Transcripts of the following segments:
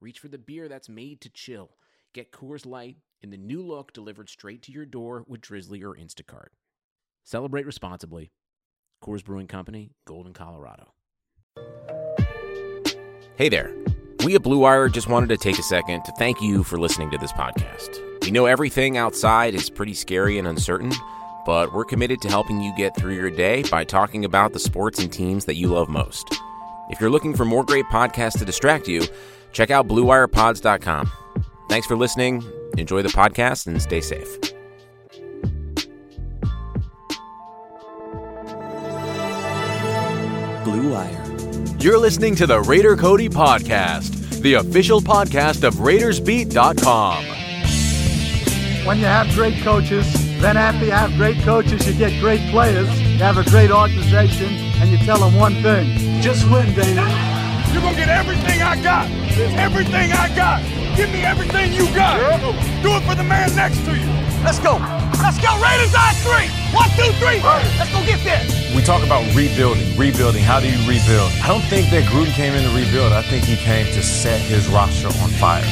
reach for the beer that's made to chill. Get Coors Light in the new look delivered straight to your door with Drizly or Instacart. Celebrate responsibly. Coors Brewing Company, Golden, Colorado. Hey there. We at Blue Wire just wanted to take a second to thank you for listening to this podcast. We know everything outside is pretty scary and uncertain, but we're committed to helping you get through your day by talking about the sports and teams that you love most. If you're looking for more great podcasts to distract you, check out BlueWirePods.com. Thanks for listening. Enjoy the podcast and stay safe. Blue Wire. You're listening to the Raider Cody Podcast, the official podcast of RaidersBeat.com. When you have great coaches, then after you have great coaches, you get great players, you have a great organization, and you tell them one thing just win, baby. You're going to get everything I got. Everything I got. Give me everything you got. Do it for the man next to you. Let's go. Let's go. Raiders on three. One, two, three. Let's go get this. We talk about rebuilding, rebuilding. How do you rebuild? I don't think that Gruden came in to rebuild. I think he came to set his roster on fire.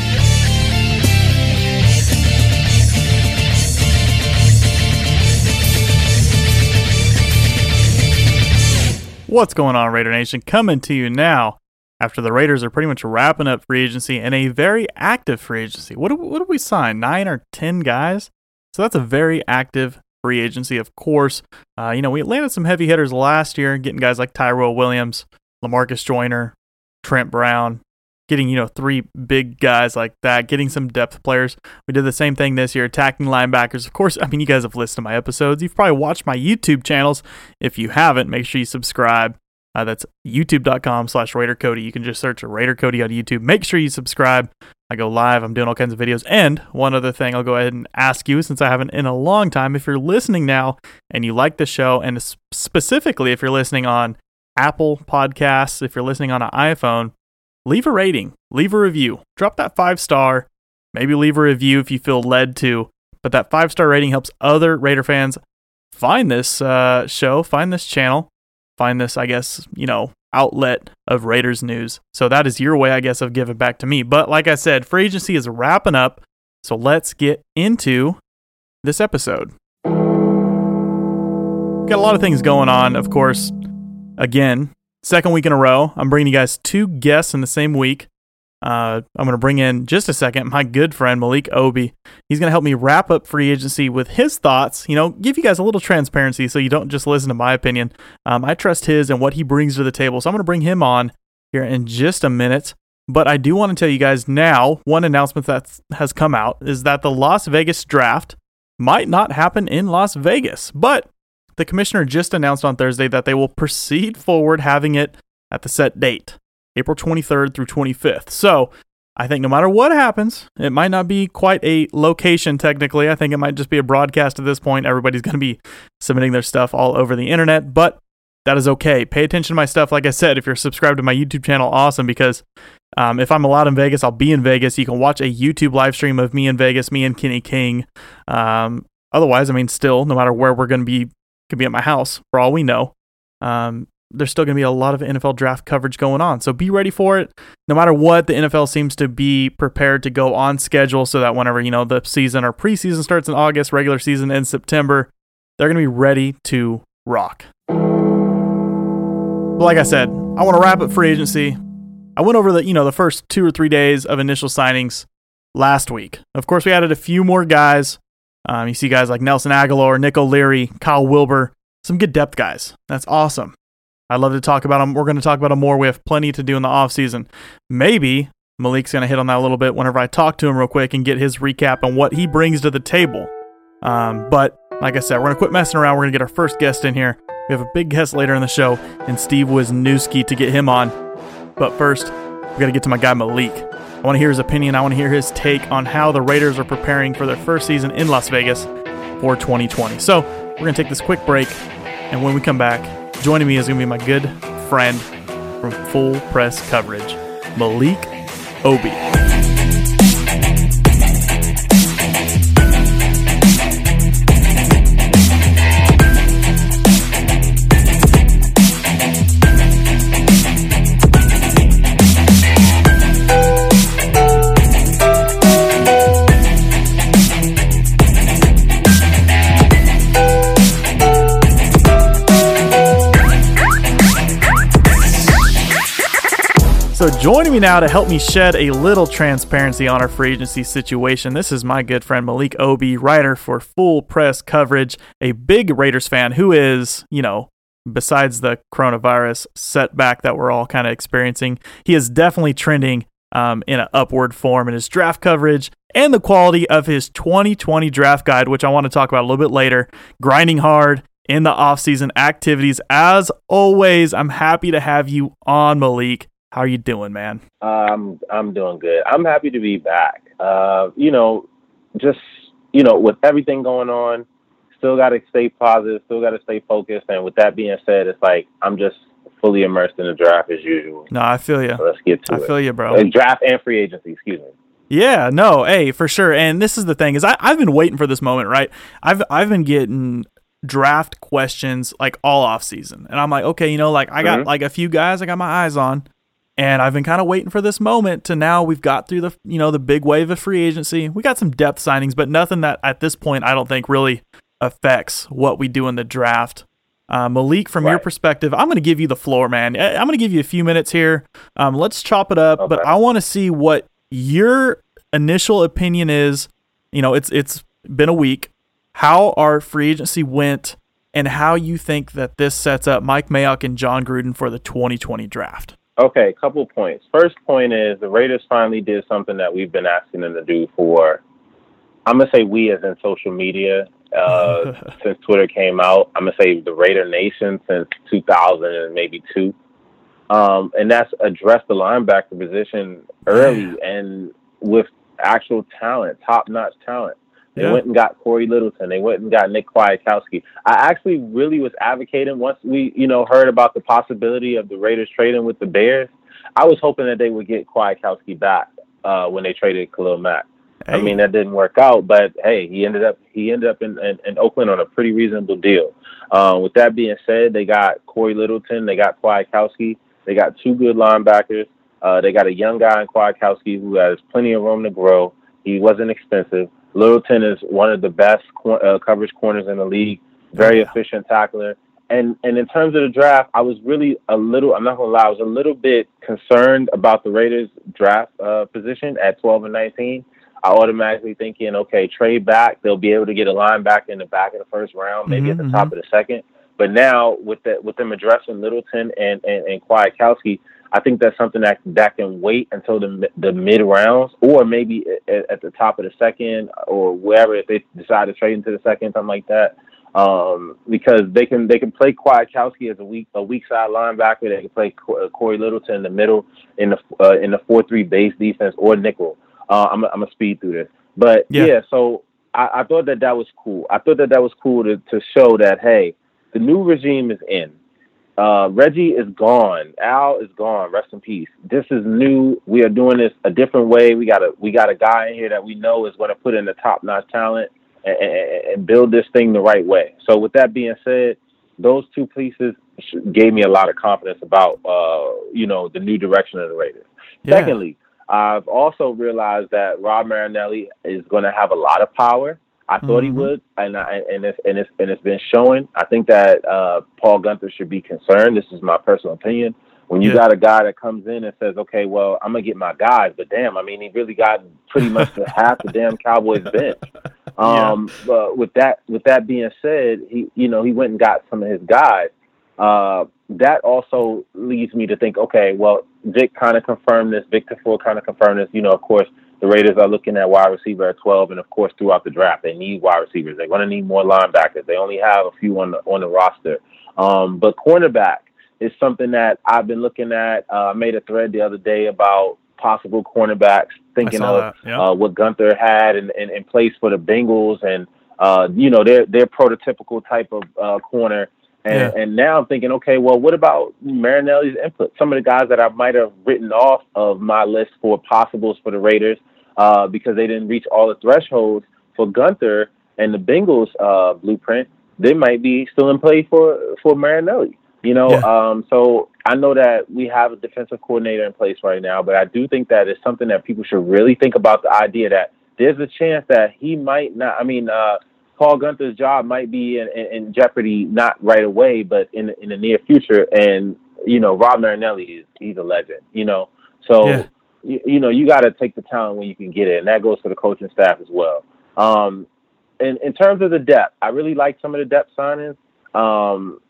What's going on, Raider Nation? Coming to you now after the Raiders are pretty much wrapping up free agency and a very active free agency. What did, what did we sign? Nine or ten guys? So that's a very active free agency, of course. Uh, you know, we landed some heavy hitters last year, getting guys like Tyrell Williams, Lamarcus Joyner, Trent Brown, getting, you know, three big guys like that, getting some depth players. We did the same thing this year, attacking linebackers. Of course, I mean, you guys have listened to my episodes. You've probably watched my YouTube channels. If you haven't, make sure you subscribe. Uh, that's youtube.com slash Raider Cody. You can just search Raider Cody on YouTube. Make sure you subscribe. I go live. I'm doing all kinds of videos. And one other thing I'll go ahead and ask you, since I haven't in a long time, if you're listening now and you like the show, and specifically if you're listening on Apple Podcasts, if you're listening on an iPhone, leave a rating, leave a review, drop that five star, maybe leave a review if you feel led to. But that five star rating helps other Raider fans find this uh, show, find this channel, find this, I guess, you know, outlet of Raiders news. So that is your way, I guess, of giving back to me. But like I said, free agency is wrapping up. So let's get into this episode. Got a lot of things going on, of course. Again, second week in a row, I'm bringing you guys two guests in the same week. Uh, I'm going to bring in just a second my good friend Malik Obi. He's going to help me wrap up free agency with his thoughts. You know, give you guys a little transparency so you don't just listen to my opinion. Um, I trust his and what he brings to the table. So I'm going to bring him on here in just a minute. But I do want to tell you guys now one announcement that has come out is that the Las Vegas draft might not happen in Las Vegas, but the commissioner just announced on Thursday that they will proceed forward having it at the set date, April 23rd through 25th. So I think no matter what happens, it might not be quite a location technically. I think it might just be a broadcast at this point. Everybody's going to be submitting their stuff all over the internet, but that is okay. Pay attention to my stuff. Like I said, if you're subscribed to my YouTube channel, awesome, because um, if I'm allowed in Vegas, I'll be in Vegas. You can watch a YouTube live stream of me in Vegas, me and Kenny King. Um, otherwise, I mean, still, no matter where we're going to be could be at my house for all we know. Um, there's still going to be a lot of NFL draft coverage going on. So be ready for it. No matter what, the NFL seems to be prepared to go on schedule so that whenever, you know, the season or preseason starts in August, regular season in September, they're going to be ready to rock. But like I said, I want to wrap up free agency. I went over the, you know, the first 2 or 3 days of initial signings last week. Of course, we added a few more guys um, you see guys like Nelson Agholor, Nick O'Leary, Kyle Wilber, some good depth guys. That's awesome. I'd love to talk about them. We're going to talk about them more. We have plenty to do in the offseason. Maybe Malik's going to hit on that a little bit whenever I talk to him real quick and get his recap on what he brings to the table. Um, but like I said, we're going to quit messing around. We're going to get our first guest in here. We have a big guest later in the show, and Steve Wisniewski to get him on. But first, we got to get to my guy Malik. I want to hear his opinion. I want to hear his take on how the Raiders are preparing for their first season in Las Vegas for 2020. So we're going to take this quick break. And when we come back, joining me is going to be my good friend from Full Press Coverage, Malik Obi. Joining me now to help me shed a little transparency on our free agency situation, this is my good friend Malik Obi, writer for Full Press Coverage, a big Raiders fan who is, you know, besides the coronavirus setback that we're all kind of experiencing, he is definitely trending um, in an upward form in his draft coverage and the quality of his 2020 draft guide, which I want to talk about a little bit later. Grinding hard in the offseason activities. As always, I'm happy to have you on, Malik. How are you doing, man? Um, I'm doing good. I'm happy to be back. Uh, you know, just you know, with everything going on, still got to stay positive, still got to stay focused. And with that being said, it's like I'm just fully immersed in the draft as usual. No, I feel you. So let's get to I it. feel you, bro. Uh, draft and free agency. Excuse me. Yeah, no, hey, for sure. And this is the thing is I, I've been waiting for this moment, right? I've I've been getting draft questions like all off season. And I'm like, okay, you know, like I got Mhm. like a few guys I got my eyes on. And I've been kind of waiting for this moment to now we've got through the you know the big wave of free agency. We got some depth signings, but nothing that at this point I don't think really affects what we do in the draft. Uh, Malik, from your perspective, I'm going to give you the floor, man. I'm going to give you a few minutes here. Um, let's chop it up, but I want to see what your initial opinion is. You know, it's it's been a week. How our free agency went, and how you think that this sets up Mike Mayock and John Gruden for the 2020 draft. Okay, couple points. First point is the Raiders finally did something that we've been asking them to do for. I'm gonna say we as in social media uh, since Twitter came out. I'm gonna say the Raider Nation since 2000 and maybe two, um, and that's address the linebacker position early and with actual talent, top notch talent. They Yeah. went and got Cory Littleton. They went and got Nick Kwiatkowski. I actually really was advocating once we, you know, heard about the possibility of the Raiders trading with the Bears. I was hoping that they would get Kwiatkowski back uh, when they traded Khalil Mack. I mean, that didn't work out, but hey, he ended up he ended up in, in, in Oakland on a pretty reasonable deal. Uh, with that being said, they got Cory Littleton, they got Kwiatkowski, they got two good linebackers. Uh, they got a young guy in Kwiatkowski who has plenty of room to grow. He wasn't expensive. Littleton is one of the best cor- uh, coverage corners in the league. Very Yeah. efficient tackler. And and in terms of the draft, I was really a little. I'm not gonna lie. I was a little bit concerned about the Raiders' draft uh, position at 12 and 19. I automatically thinking, okay, trade back. They'll be able to get a linebacker in the back of the first round, maybe at the Mhm, top of the second. But now with the, with them addressing Littleton and and, and Kwiatkowski, I think that's something that that can wait until the the mid rounds, or maybe at, at the top of the second, or wherever if they decide to trade into the second, something like that. Um, because they can they can play Kwiatkowski as a weak a weak side linebacker. They can play uh, Cory Littleton in the middle in the uh, in the four three base defense or nickel. Uh, I'm I'm gonna speed through this, but Yeah. yeah. so I, I thought that that was cool. I thought that that was cool to to show that hey, the new regime is in. Uh, Reggie is gone. Al is gone. Rest in peace. This is new. We are doing this a different way. We got a we got a guy in here that we know is going to put in the top notch talent and, and, and build this thing the right way. So with that being said, those two pieces gave me a lot of confidence about uh, you know the new direction of the Raiders. Yeah. Secondly, I've also realized that Rod Marinelli is going to have a lot of power. I thought he Mhm. would, and I, and it's and it's and it's been showing. I think that uh, Paul Guenther should be concerned. This is my personal opinion. When you Yeah. got a guy that comes in and says, "Okay, well, I'm gonna get my guys," but damn, I mean, he really got pretty much the half the damn Cowboys bench. Um, but with that with that being said, he you know he went and got some of his guys. Uh, that also leads me to think, okay, well, Vic kind of confirmed this. Vic Tafur kind of confirmed this. You know, of course, the Raiders are looking at wide receiver at 12, and of course, throughout the draft, they need wide receivers. They're going to need more linebackers. They only have a few on the on the roster. Um, but cornerback is something that I've been looking at. Uh, I made a thread the other day about possible cornerbacks, thinking of yeah. uh, what Guenther had in, in, in place for the Bengals and uh, you know their their prototypical type of uh, corner. And, Yeah. and now I'm thinking, okay, well, what about Marinelli's input? Some of the guys that I might have written off of my list for possibles for the Raiders uh, because they didn't reach all the thresholds for Guenther and the Bengals uh, blueprint, they might be still in play for for Marinelli. You know, Yeah. um, so I know that we have a defensive coordinator in place right now, but I do think that it's something that people should really think about the idea that there's a chance that he might not. I mean, uh, Paul Guenther's job might be in, in, in jeopardy, not right away, but in in the near future. And you know, Rod Marinelli is he's a legend. You know, so Yeah. you, you know you got to take the talent when you can get it, and that goes for the coaching staff as well. Um, in in terms of the depth, I really like some of the depth signings. Um,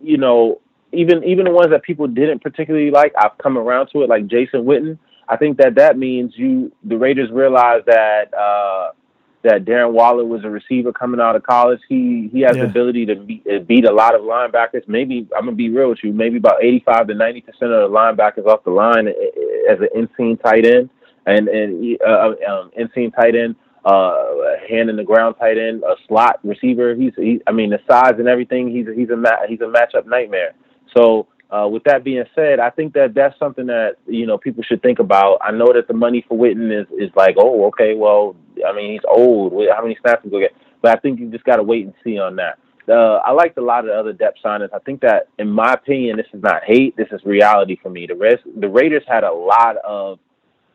you know, even even the ones that people didn't particularly like, I've come around to it, like Jason Witten. I think that that means you the Raiders realize that uh, that Darren Waller was a receiver coming out of college. He he has Yeah. the ability to beat, uh, beat a lot of linebackers. Maybe I'm gonna be real with you. Maybe about 85 to 90 percent of the linebackers off the line uh, uh, as an insane tight end and and he- uh, um, insane tight end, uh, hand in the ground tight end, a slot receiver. He's he, I mean the size and everything. He's he's a ma- he's a matchup nightmare. So uh, with that being said, I think that that's something that you know people should think about. I know that the money for Witten is is like, oh, okay, well, I mean he's old. How many snaps he go get? But I think you just got to wait and see on that. Uh, I liked a lot of the other depth signings. I think that, in my opinion, this is not hate. This is reality for me. The rest, the Raiders had a lot of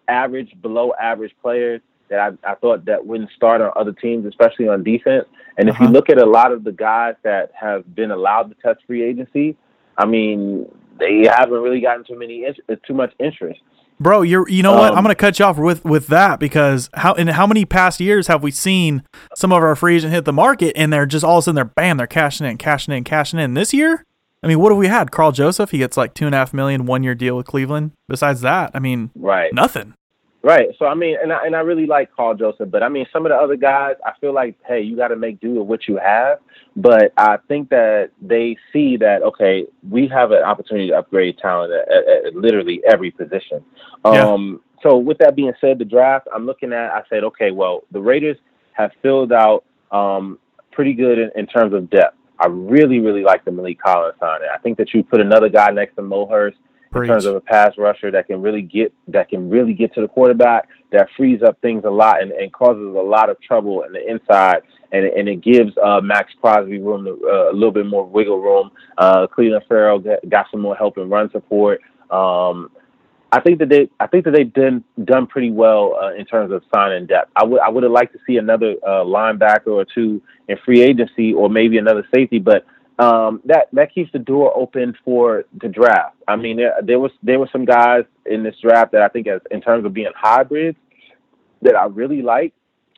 average, below average players that I, I thought that wouldn't start on other teams, especially on defense. And if you Uh-huh. look at a lot of the guys that have been allowed to touch free agency, I mean, they haven't really gotten too many too much interest. Bro, you're you know what? Um, I'm gonna cut you off with with that because how in how many past years have we seen some of our free agents hit the market and they're just all of a sudden they're bam, they're cashing in, cashing in, cashing in. This year, I mean, what have we had? Karl Joseph, he gets like two and a half million one year deal with Cleveland. Besides that, I mean, Right. nothing. Right. So I mean, and I, and I really like Karl Joseph, but I mean, some of the other guys, I feel like, hey, you got to make do with what you have. But I think that they see that okay, we have an opportunity to upgrade talent at, at, at literally every position. Yeah. Um, so with that being said, the draft, I'm looking at. I said, okay, well, the Raiders have filled out um, pretty good in, in terms of depth. I really, really like the Maliek Collins signing. I think that you put another guy next to Mo Hurst in terms of a pass rusher that can really get that can really get to the quarterback that frees up things a lot and, and causes a lot of trouble in the inside and and it gives uh, Maxx Crosby room to, uh, a little bit more wiggle room. Uh, Clelin Ferrell got, got some more help and run support. Um, I think that they I think that they've done done pretty well uh, in terms of signing depth. I would I would have liked to see another uh, linebacker or two in free agency or maybe another safety, but um, that that keeps the door open for the draft. I mean, there, there was there were some guys in this draft that I think, as in terms of being hybrids, that I really like.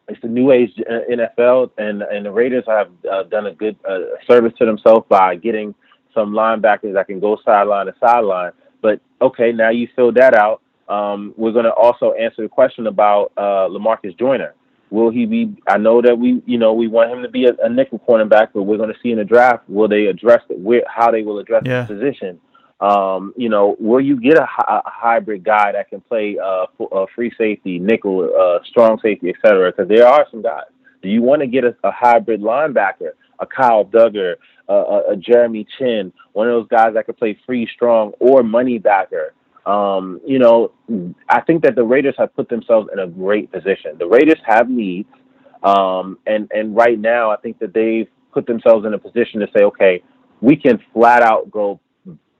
It's the new age uh, NFL, and and the Raiders have uh, done a good uh, service to themselves by getting some linebackers that can go sideline to sideline. But okay, now you filled that out. Um, we're going to also answer the question about uh, Lamarcus Joyner. Will he be? I know that we, you know, we want him to be a, a nickel cornerback, but we're going to see in the draft will they address it? Where, how they will address Yeah. the position? Um, you know, will you get a, a hybrid guy that can play uh, f- uh, free safety, nickel, uh, strong safety, et cetera? Because there are some guys. Do you want to get a, a hybrid linebacker, a Kyle Dugger, a, a, a Jeremy Chinn, one of those guys that could play free, strong, or money backer? Um, you know, I think that the Raiders have put themselves in a great position. The Raiders have needs, um, and and right now, I think that they've put themselves in a position to say, okay, we can flat out go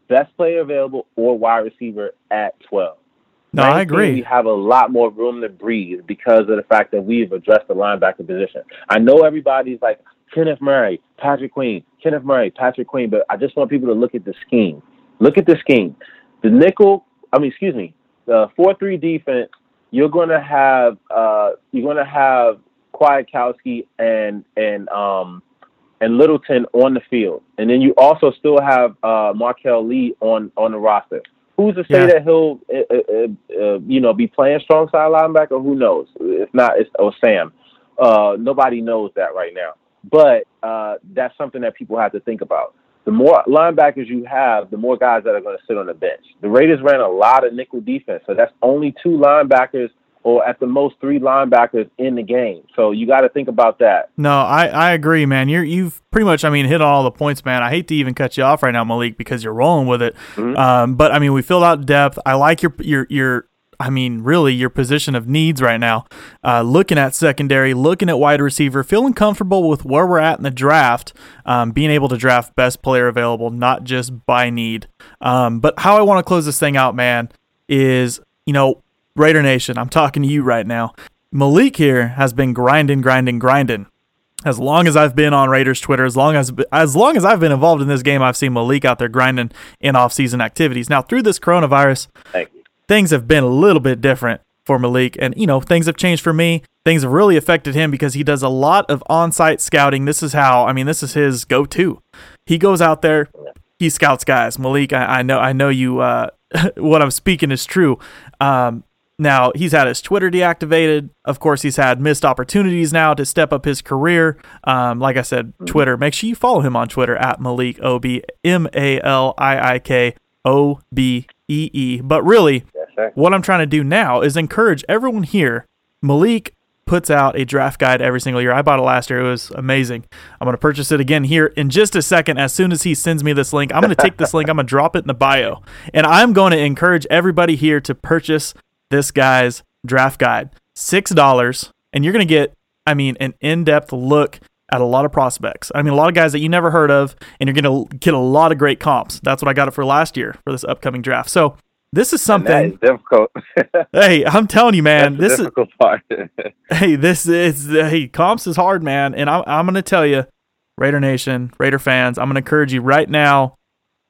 best player available or wide receiver at twelve. No, I agree. We have a lot more room to breathe because of the fact that we've addressed the linebacker position. I know everybody's like Kenneth Murray, Patrick Queen, Kenneth Murray, Patrick Queen, but I just want people to look at the scheme. Look at the scheme. The nickel, I mean, excuse me, the four-three defense. You're going to have uh, you're going to have Kwiatkowski and and um and Littleton on the field, and then you also still have uh, Marquel Lee on on the roster. Who's to say Yeah. that he'll, uh, uh, uh, you know, be playing strong side linebacker? Who knows? It's not. It's or Sam. Uh, nobody knows that right now. But uh, that's something that people have to think about. The more linebackers you have, the more guys that are going to sit on the bench. The Raiders ran a lot of nickel defense, so that's only two linebackers or at the most three linebackers in the game. So you got to think about that. No, I, I agree, man. You're you've pretty much, I mean, hit all the points, man. I hate to even cut you off right now, Malik, because you're rolling with it. Mm-hmm. Um, but I mean, we filled out depth. I like your your your. I mean, really, your position of needs right now. Uh, looking at secondary, looking at wide receiver, feeling comfortable with where we're at in the draft, um, being able to draft best player available, not just by need. Um, but how I want to close this thing out, man, is you know Raider Nation, I'm talking to you right now. Malik here has been grinding, grinding, grinding. As long as I've been on Raiders Twitter, as long as as long as I've been involved in this game, I've seen Malik out there grinding in off-season activities. Now, through this coronavirus. Things have been a little bit different for Malik, and you know things have changed for me. Things have really affected him because he does a lot of on-site scouting. This is how I mean, this is his go-to. He goes out there, he scouts guys. Malik, I, I know, I know you. Uh, what I'm speaking is true. Um, now he's had his Twitter deactivated. Of course, he's had missed opportunities now to step up his career. Um, like I said, Twitter. Make sure you follow him on Twitter at Malik Ob M A L I I K O B E E. But really, Yes, what I'm trying to do now is encourage everyone here. Malik puts out a draft guide every single year. I bought it last year. It was amazing. I'm going to purchase it again here in just a second. As soon as he sends me this link, I'm going to take this link, I'm going to drop it in the bio. And I'm going to encourage everybody here to purchase this guy's draft guide. $6. And you're going to get, I mean, an in depth look at a lot of prospects. I mean, a lot of guys that you never heard of, and you're going to get a lot of great comps. That's what I got it for last year for this upcoming draft. So, this is something. is difficult. Hey, I'm telling you, man. That's this the is part. hey, this is hey, comps is hard, man. And I'm I'm gonna tell you, Raider Nation, Raider fans, I'm gonna encourage you right now.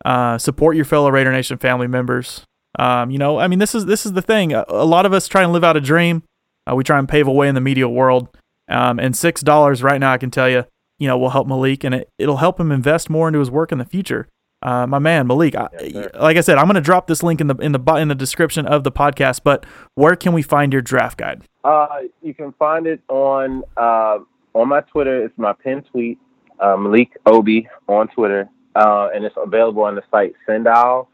Uh, support your fellow Raider Nation family members. Um, you know, I mean, this is this is the thing. A, a lot of us try and live out a dream. Uh, we try and pave a way in the media world. Um, and six dollars right now, I can tell you, you know, will help Malik, and it, it'll help him invest more into his work in the future. Uh, my man Malik, I, like I said, I'm going to drop this link in the in the in the description of the podcast. But where can we find your draft guide? Uh, you can find it on uh, on my Twitter. It's my pin tweet, uh, Malik Obi on Twitter, uh, and it's available on the site SendOwl.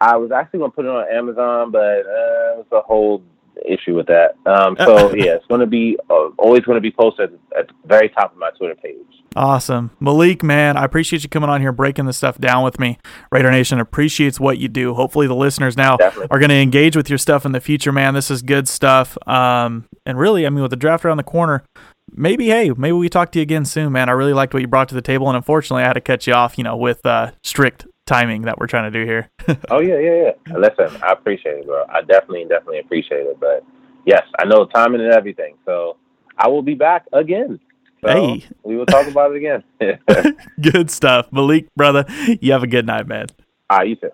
I was actually going to put it on Amazon, but uh, it was a whole issue with that. Um, so yeah, it's going to be uh, always going to be posted at the very top of my Twitter page. Awesome. Malik, man, I appreciate you coming on here breaking this stuff down with me. Raider Nation appreciates what you do. Hopefully the listeners now Definitely. are going to engage with your stuff in the future, man. This is good stuff. Um, and really, I mean, with the draft around the corner, maybe, hey, maybe we talk to you again soon, man. I really liked what you brought to the table. And unfortunately, I had to cut you off, you know, with uh, strict timing that we're trying to do here. Oh yeah, yeah, yeah. Listen, I appreciate it, bro. I definitely, definitely appreciate it. But yes, I know timing and everything. So I will be back again. So Hey. we will talk about it again. good stuff. Malik, brother, you have a good night, man. All right, you too.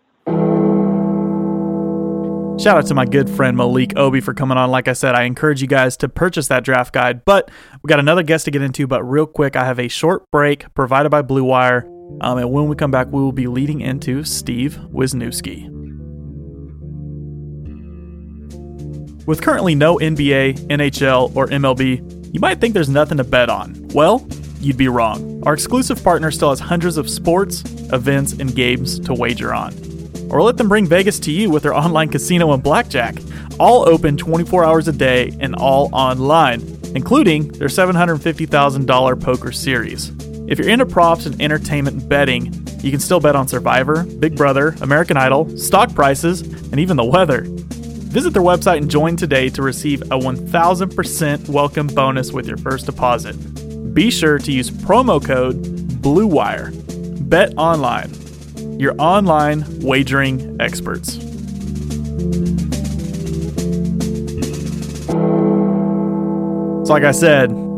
Shout out to my good friend Malik Obi for coming on. Like I said, I encourage you guys to purchase that draft guide. But we got another guest to get into. But real quick, I have a short break provided by Blue Wire. Um, and when we come back, we will be leading into Steve Wisniewski. With currently no NBA, NHL, or MLB, you might think there's nothing to bet on. Well, you'd be wrong. Our exclusive partner still has hundreds of sports, events, and games to wager on or let them bring Vegas to you with their online casino and blackjack, all open 24 hours a day and all online, including their $750,000 poker series. If you're into props and entertainment betting, you can still bet on Survivor, Big Brother, American Idol, stock prices, and even the weather. Visit their website and join today to receive a 1000% welcome bonus with your first deposit. Be sure to use promo code BLUEWIRE. Bet online your online wagering experts. So, like I said,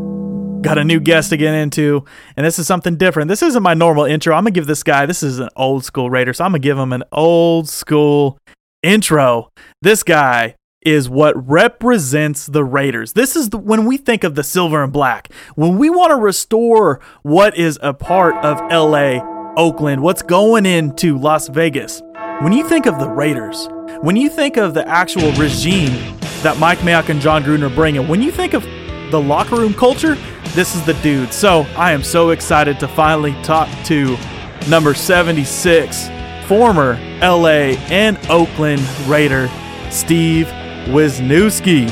got a new guest to get into, and this is something different. This isn't my normal intro. I'm gonna give this guy. This is an old school Raider, so I'm gonna give him an old school intro. This guy is what represents the Raiders. This is the, when we think of the silver and black. When we want to restore what is a part of LA, Oakland, what's going into Las Vegas. When you think of the Raiders, when you think of the actual regime that Mike Mayock and John Gruden are bringing, when you think of the locker room culture, this is the dude. So I am so excited to finally talk to number 76, former LA and Oakland Raider, Steve Wisniewski.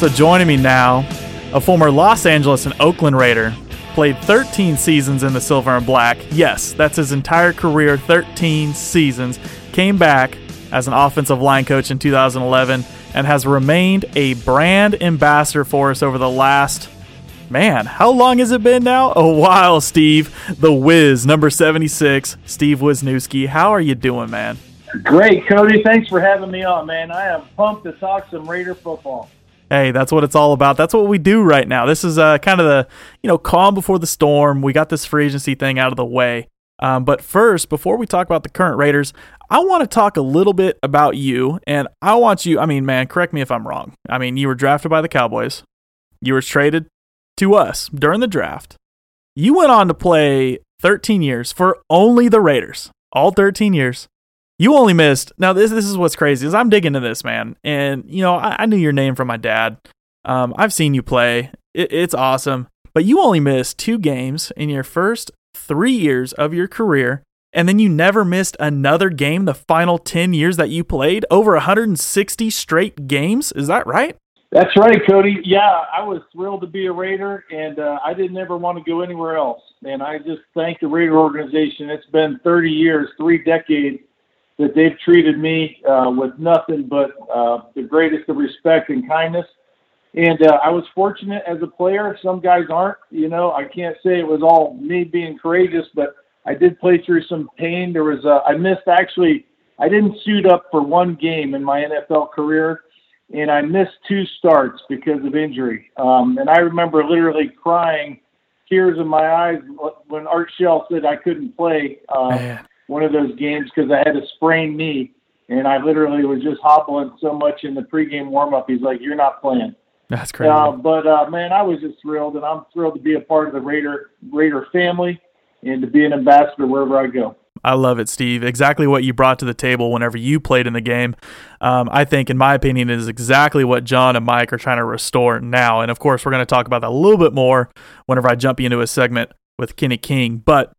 So joining me now, a former Los Angeles and Oakland Raider, played 13 seasons in the silver and black. Yes, that's his entire career, 13 seasons. Came back as an offensive line coach in 2011 and has remained a brand ambassador for us over the last man, how long has it been now? A while, Steve. The Wiz, number 76, Steve Wisniewski. How are you doing, man? Great, Cody. Thanks for having me on, man. I am pumped to talk some Raider football hey, that's what it's all about. That's what we do right now. This is uh, kind of the, you know, calm before the storm. We got this free agency thing out of the way. Um, but first, before we talk about the current Raiders, I want to talk a little bit about you. And I want you, I mean, man, correct me if I'm wrong. I mean, you were drafted by the Cowboys, you were traded to us during the draft. You went on to play 13 years for only the Raiders, all 13 years. You only missed. Now this this is what's crazy is I'm digging into this man, and you know I, I knew your name from my dad. Um, I've seen you play. It, it's awesome, but you only missed two games in your first three years of your career, and then you never missed another game the final ten years that you played. Over 160 straight games. Is that right? That's right, Cody. Yeah, I was thrilled to be a Raider, and uh, I didn't ever want to go anywhere else. And I just thank the Raider organization. It's been 30 years, three decades that they've treated me uh, with nothing but uh, the greatest of respect and kindness. And uh, I was fortunate as a player. Some guys aren't. You know, I can't say it was all me being courageous, but I did play through some pain. There was uh, I missed actually. I didn't suit up for one game in my NFL career, and I missed two starts because of injury. Um, and I remember literally crying, tears in my eyes when Art Shell said I couldn't play. Uh, one of those games because I had a sprained knee and I literally was just hobbling so much in the pregame warmup. He's like, "You're not playing." That's crazy. Uh, but uh, man, I was just thrilled, and I'm thrilled to be a part of the Raider Raider family and to be an ambassador wherever I go. I love it, Steve. Exactly what you brought to the table whenever you played in the game. Um, I think, in my opinion, is exactly what John and Mike are trying to restore now. And of course, we're going to talk about that a little bit more whenever I jump into a segment with Kenny King. But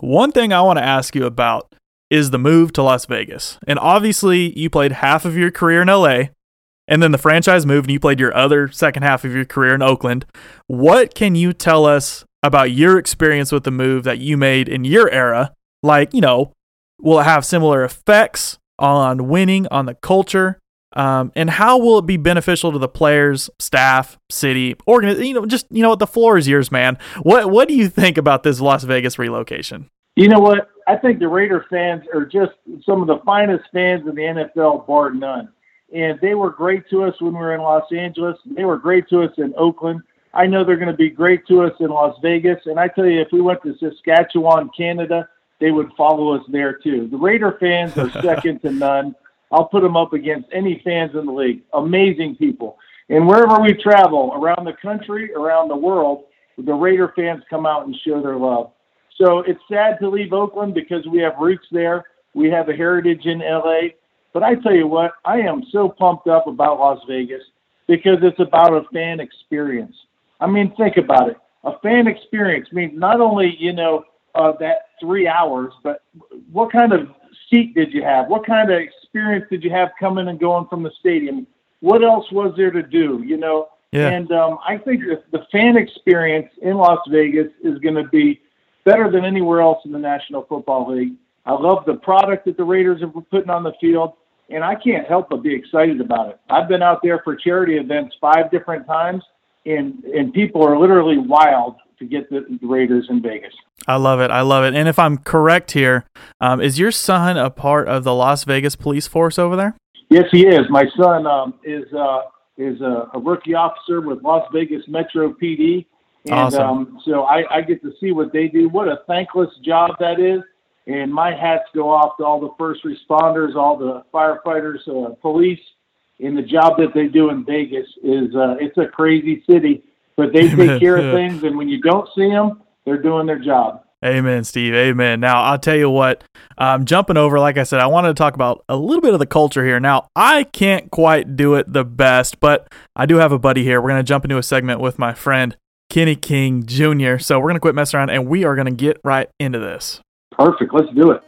one thing I want to ask you about is the move to Las Vegas. And obviously, you played half of your career in LA, and then the franchise moved and you played your other second half of your career in Oakland. What can you tell us about your experience with the move that you made in your era? Like, you know, will it have similar effects on winning, on the culture? Um, and how will it be beneficial to the players, staff, city, organ? You know, just you know what the floor is yours, man. What what do you think about this Las Vegas relocation? You know what? I think the Raider fans are just some of the finest fans in the NFL, bar none. And they were great to us when we were in Los Angeles. They were great to us in Oakland. I know they're going to be great to us in Las Vegas. And I tell you, if we went to Saskatchewan, Canada, they would follow us there too. The Raider fans are second to none. I'll put them up against any fans in the league. Amazing people. And wherever we travel around the country, around the world, the Raider fans come out and show their love. So it's sad to leave Oakland because we have roots there. We have a heritage in LA. But I tell you what, I am so pumped up about Las Vegas because it's about a fan experience. I mean, think about it. A fan experience means not only, you know, uh, that three hours, but what kind of seat did you have? What kind of experience did you have coming and going from the stadium? What else was there to do? You know, yeah. and um, I think the fan experience in Las Vegas is going to be better than anywhere else in the National Football League. I love the product that the Raiders are putting on the field, and I can't help but be excited about it. I've been out there for charity events five different times, and and people are literally wild to get the, Raiders in Vegas. I love it. I love it. And if I'm correct here, um, is your son a part of the Las Vegas police force over there? Yes, he is. My son um, is uh, is a, a rookie officer with Las Vegas Metro PD and awesome. um, so I, I get to see what they do. What a thankless job that is. And my hats go off to all the first responders, all the firefighters, uh, police, and the job that they do in Vegas is uh, it's a crazy city, but they take care of things. And when you don't see them, they're doing their job. Amen, Steve. Amen. Now, I'll tell you what, I'm jumping over, like I said, I wanted to talk about a little bit of the culture here. Now, I can't quite do it the best, but I do have a buddy here. We're going to jump into a segment with my friend, Kenny King Jr. So, we're going to quit messing around and we are going to get right into this. Perfect. Let's do it.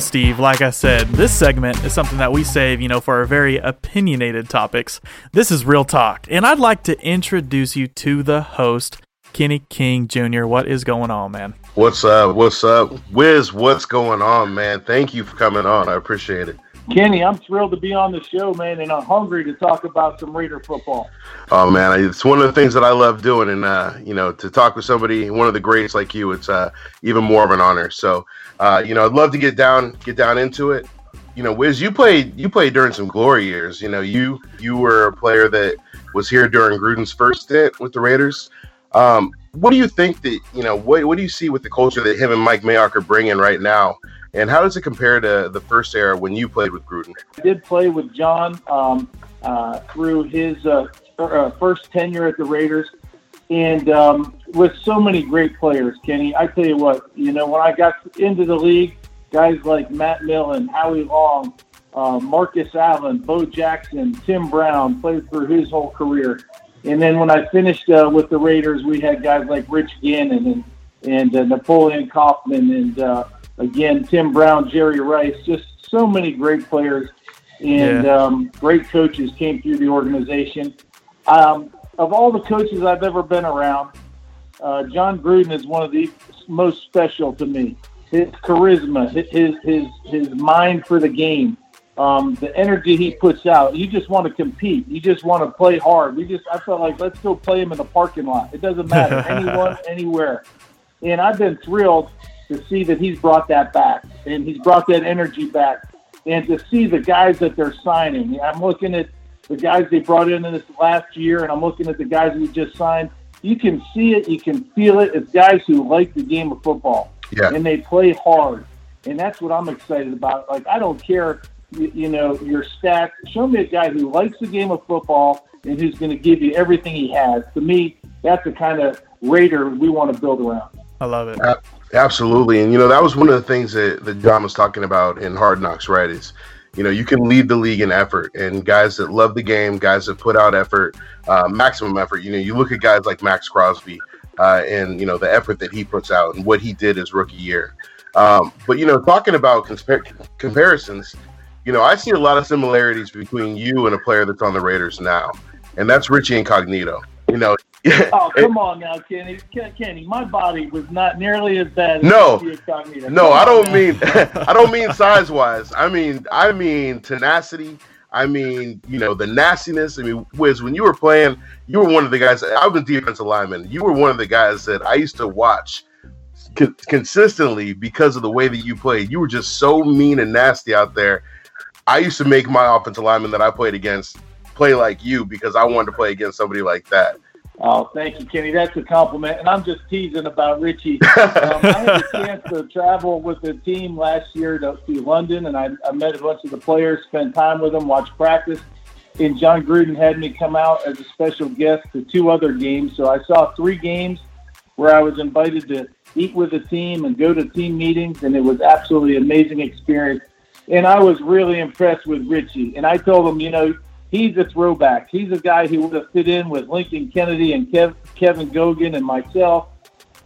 Well, Steve, like I said, this segment is something that we save, you know, for our very opinionated topics. This is Real Talk, and I'd like to introduce you to the host, Kenny King Jr. What is going on, man? What's up? What's up? Wiz, what's going on, man? Thank you for coming on. I appreciate it. Kenny, I'm thrilled to be on the show, man, and I'm hungry to talk about some Raider football. Oh man, it's one of the things that I love doing, and uh, you know, to talk with somebody, one of the greats like you, it's uh, even more of an honor. So, uh, you know, I'd love to get down, get down into it. You know, Wiz, you played, you played during some glory years. You know, you you were a player that was here during Gruden's first stint with the Raiders. Um, what do you think that you know? What what do you see with the culture that him and Mike Mayock are bringing right now? And how does it compare to the first era when you played with Gruden? I did play with John um, uh, through his uh, uh, first tenure at the Raiders, and um, with so many great players, Kenny. I tell you what, you know, when I got into the league, guys like Matt Millen, Howie Long, uh, Marcus Allen, Bo Jackson, Tim Brown played through his whole career. And then when I finished uh, with the Raiders, we had guys like Rich Gannon and and uh, Napoleon Kaufman and again Tim Brown, Jerry Rice, just so many great players and Yeah. um, great coaches came through the organization. Um, of all the coaches I've ever been around, uh, John Gruden is one of the most special to me. His charisma, his his his mind for the game, um, the energy he puts out. You just want to compete. You just want to play hard. We just I felt like let's go play him in the parking lot. It doesn't matter anyone anywhere. And I've been thrilled to see that he's brought that back and he's brought that energy back. And to see the guys that they're signing, I'm looking at the guys they brought in in this last year, and I'm looking at the guys we just signed. You can see it, you can feel it. It's guys who like the game of football Yeah. and they play hard, and that's what I'm excited about. Like I don't care, you, you know, your stats. Show me a guy who likes the game of football and who's going to give you everything he has. To me, that's the kind of Raider we want to build around. I love it. A- Absolutely, and you know that was one of the things that, that John was talking about in Hard Knocks, right? Is you know you can lead the league in effort, and guys that love the game, guys that put out effort, uh, maximum effort. You know, you look at guys like Maxx Crosby, uh, and you know the effort that he puts out and what he did his rookie year. Um, but you know, talking about compar- comparisons, you know, I see a lot of similarities between you and a player that's on the Raiders now, and that's Richie Incognito. You know, Oh, come on now, Kenny. Kenny, my body was not nearly as bad as No. No, I don't now. mean I don't mean size wise. I mean I mean tenacity. I mean, you know, the nastiness. I mean, Wiz, when you were playing, you were one of the guys. I was a defensive lineman. You were one of the guys that I used to watch co- consistently because of the way that you played. You were just so mean and nasty out there. I used to make my offensive lineman that I played against play like you because I wanted to play against somebody like that. Oh, thank you, Kenny. That's a compliment. And I'm just teasing about Richie. Um, I had a chance to travel with the team last year to, to London, and I, I met a bunch of the players, spent time with them, watched practice. And John Gruden had me come out as a special guest to two other games. So I saw three games where I was invited to eat with the team and go to team meetings, and it was absolutely amazing experience. And I was really impressed with Richie. And I told him, you know, he's a throwback. He's a guy who would have fit in with Lincoln Kennedy and Kev, Kevin Gogan and myself.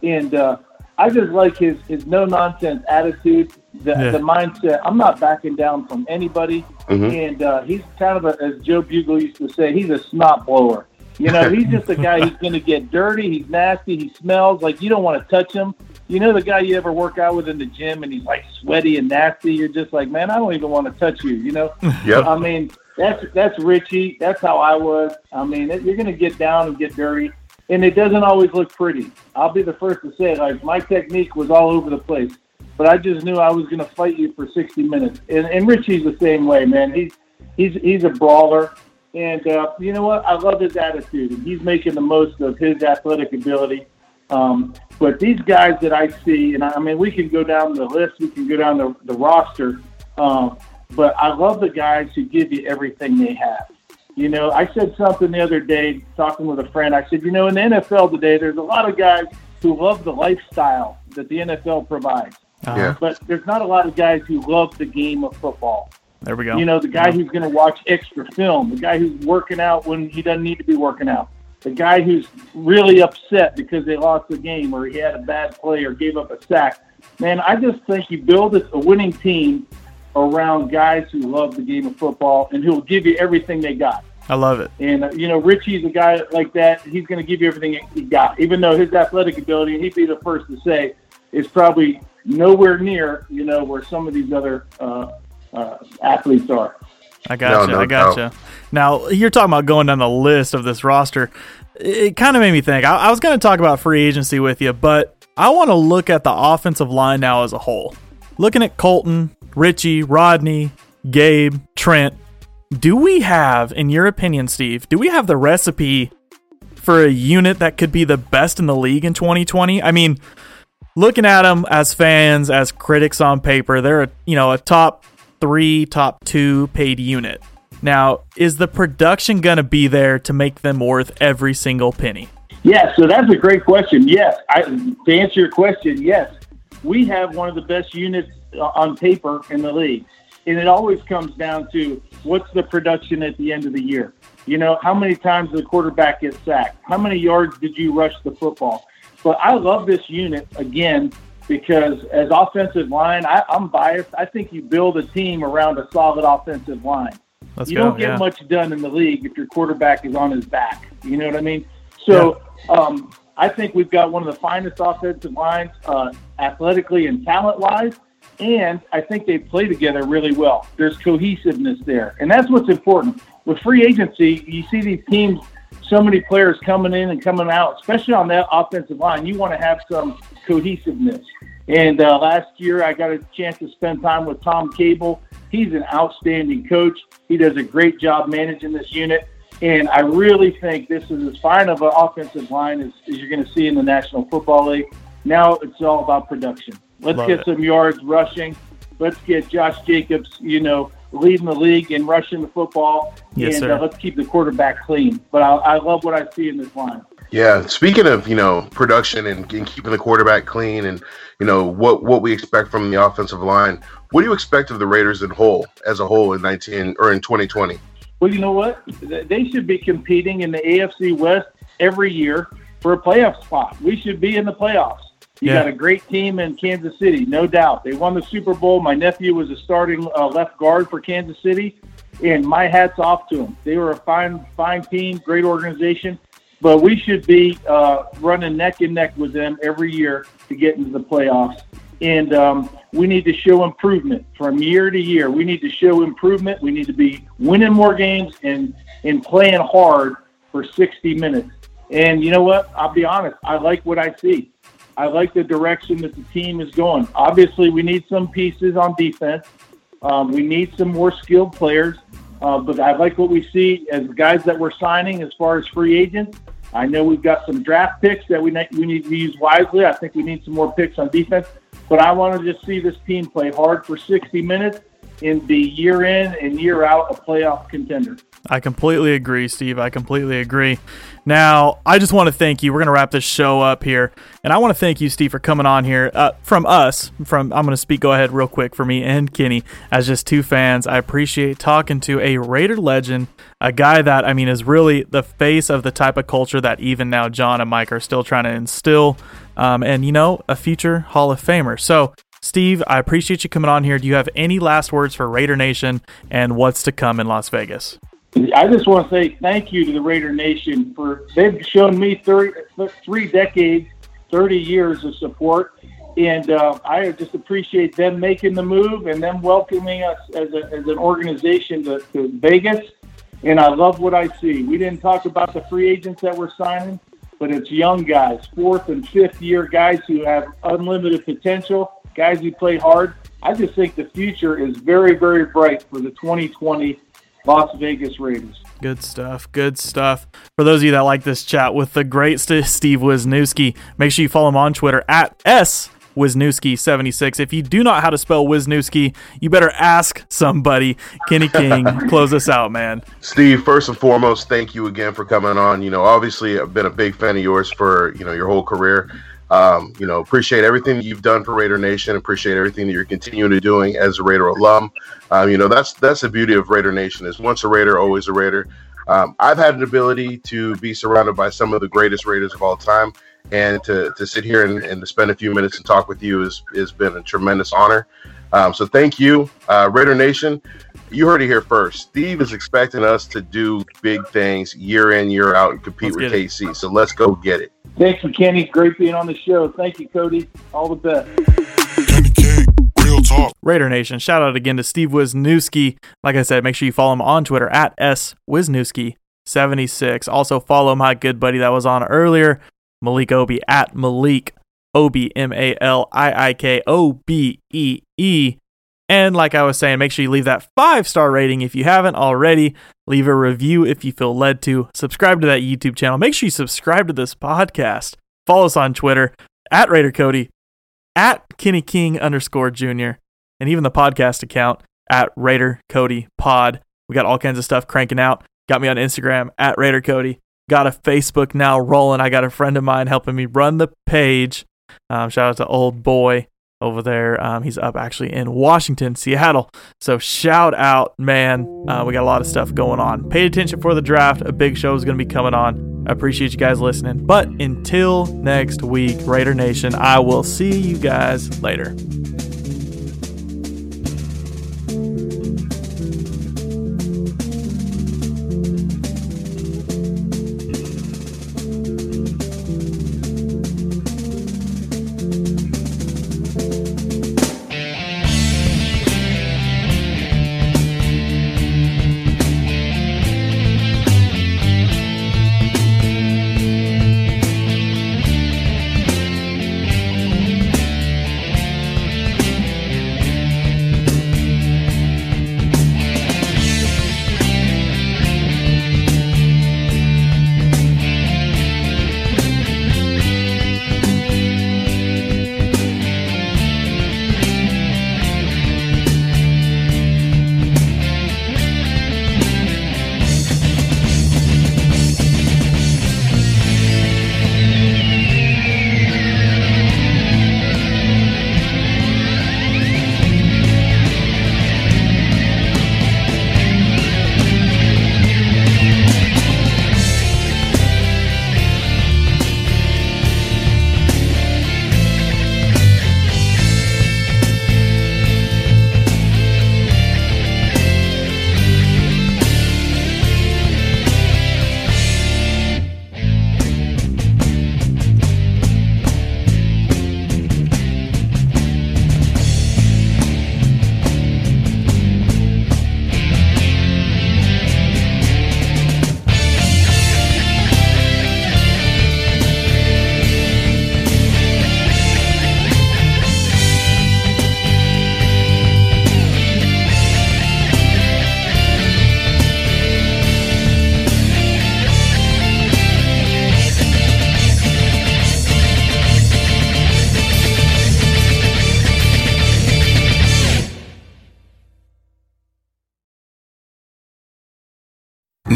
And uh, I just like his, his no nonsense attitude, the, Yeah. the mindset. I'm not backing down from anybody. Mhm. And uh, he's kind of a, as Joe Bugel used to say, he's a snot blower. You know, he's just a guy who's going to get dirty. He's nasty. He smells like you don't want to touch him. You know the guy you ever work out with in the gym and he's like sweaty and nasty. You're just like, man, I don't even want to touch you. You know. Yep. I mean, that's that's Richie. That's how I was. I mean, it, you're going to get down and get dirty. and it doesn't always look pretty. I'll be the first to say, like my technique was all over the place, but I just knew I was going to fight you for 60 minutes. And, and Richie's the same way, man. He's he's he's a brawler, and uh, you know what? I love his attitude, he's making the most of his athletic ability. Um, but these guys that I see, and I, I mean, we can go down the list, we can go down the, the roster, um, but I love the guys who give you everything they have. You know, I said something the other day talking with a friend. I said, you know, in the NFL today, there's a lot of guys who love the lifestyle that the NFL provides. Uh-huh. Yeah. But there's not a lot of guys who love the game of football. There we go. You know, the guy who's going to watch extra film, the guy who's working out when he doesn't need to be working out, the guy who's really upset because they lost the game or he had a bad play or gave up a sack. Man, I just think you build a a winning team around guys who love the game of football and who'll give you everything they got. I love it. And uh, you know, Richie's a guy like that. He's going to give you everything he got, even though his athletic ability, and he'd be the first to say, is probably nowhere near you know where some of these other uh, uh, athletes are. I gotcha. no I gotcha. doubt. Now you're talking about going down the list of this roster. It kind of made me think. I, I was going to talk about free agency with you, but I want to look at the offensive line now as a whole. Looking at Kolton, Richie, Rodney, Gabe, Trent. Do we have, in your opinion, Steve? Do we have the recipe for a unit that could be the best in the league in 2020? I mean, looking at them as fans, as critics on paper, they're a, you know a top three, top two paid unit. Now, is the production going to be there to make them worth every single penny? Yeah, so that's a great question. Yes, I, to answer your question, yes, we have one of the best units uh, on paper in the league, and it always comes down to what's the production at the end of the year. You know, how many times the quarterback get sacked? How many yards did you rush the football? But I love this unit again because as offensive line, I, I'm biased. I think you build a team around a solid offensive line. Let's you go. don't get yeah. much done in the league if your quarterback is on his back. You know what I mean? So um, I think we've got one of the finest offensive lines, uh, athletically and talent wise. And I think they play together really well. There's cohesiveness there. And that's what's important. With free agency, you see these teams, so many players coming in and coming out, especially on that offensive line. You want to have some cohesiveness. And uh, last year, I got a chance to spend time with Tom Cable. He's an outstanding coach. He does a great job managing this unit. And I really think this is as fine of an offensive line as, as you're going to see in the National Football League. Now it's all about production. Let's Love get it. some yards rushing. Let's get Josh Jacobs, you know, leading the league and rushing the football. Yes, and sir. Uh, let's keep the quarterback clean. But I, I love what I see in this line. Yeah, speaking of you know production and, and keeping the quarterback clean, and you know what what we expect from the offensive line, what do you expect of the Raiders in whole as a whole in nineteen or in twenty twenty? Well, you know what? They should be competing in the AFC West every year for a playoff spot. We should be in the playoffs. You Yeah. got a great team in Kansas City, no doubt. They won the Super Bowl. My nephew was a starting uh, left guard for Kansas City, and my hat's off to them. They were a fine, fine team, great organization. But we should be uh, running neck and neck with them every year to get into the playoffs. And um, we need to show improvement from year to year. We need to show improvement. We need to be winning more games and, and playing hard for 60 minutes. And you know what? I'll be honest. I like what I see. I like the direction that the team is going. Obviously, we need some pieces on defense. Um, we need some more skilled players. Uh, but I like what we see as guys that we're signing as far as free agents. I know we've got some draft picks that we ne- we need to use wisely. I think we need some more picks on defense. But I want to just see this team play hard for 60 minutes and be year in and year out a playoff contender. I completely agree, Steve. I completely agree. Now, I just want to thank you. We're going to wrap this show up here. And I want to thank you, Steve, for coming on here. Uh, from us, from I'm going to speak, go ahead real quick for me and Kenny, as just two fans. I appreciate talking to a Raider legend, a guy that, I mean, is really the face of the type of culture that even now Jon and Mike are still trying to instill. Um, and, you know, a future Hall of Famer. So, Steve, I appreciate you coming on here. Do you have any last words for Raider Nation and what's to come in Las Vegas? I just want to say thank you to the Raider Nation for they've shown me 30, three decades, 30 years of support. And uh, I just appreciate them making the move and them welcoming us as, a, as an organization to, to Vegas. And I love what I see. We didn't talk about the free agents that we're signing, but it's young guys, fourth and fifth year guys who have unlimited potential, guys who play hard. I just think the future is very, very bright for the 2020 Las Vegas Raiders. Good stuff. Good stuff. For those of you that like this chat with the great Steve Wisniewski, make sure you follow him on Twitter at S Wisniewski76. If you do not know how to spell Wisniewski, you better ask somebody. Kenny King, close us out, man. Steve, first and foremost, thank you again for coming on. You know, obviously, I've been a big fan of yours for you know your whole career. Um, you know, appreciate everything that you've done for Raider Nation. Appreciate everything that you're continuing to doing as a Raider alum. Um, you know, that's that's the beauty of Raider Nation is once a Raider, always a Raider. Um, I've had an ability to be surrounded by some of the greatest Raiders of all time, and to, to sit here and, and to spend a few minutes and talk with you has has been a tremendous honor. Um, so thank you, uh, Raider Nation. You heard it here first. Steve is expecting us to do big things year in, year out, and compete Let's with get KC. So let's go get it. Thank you, Kenny. Great being on the show. Thank you, Cody. All the best. Kenny King, real talk. Raider Nation, shout out again to Steve Wisniewski. Like I said, make sure you follow him on Twitter at S Wisniewski76. Also follow my good buddy that was on earlier, Malik Obi at Malik Obi M A L I I K O B E E. And like I was saying, make sure you leave that five star rating if you haven't already. Leave a review if you feel led to. Subscribe to that YouTube channel. Make sure you subscribe to this podcast. Follow us on Twitter at Raider Cody, at Kenny King underscore Junior, and even the podcast account at Raider Cody Pod. We got all kinds of stuff cranking out. Got me on Instagram at Raider Cody. Got a Facebook now rolling. I got a friend of mine helping me run the page. Um, shout out to old boy over there. Um, he's up actually in Washington, Seattle. So shout out, man. Uh, we got a lot of stuff going on. Pay attention for the draft. A big show is going to be coming on. I appreciate you guys listening. But until next week, Raider Nation, I will see you guys later.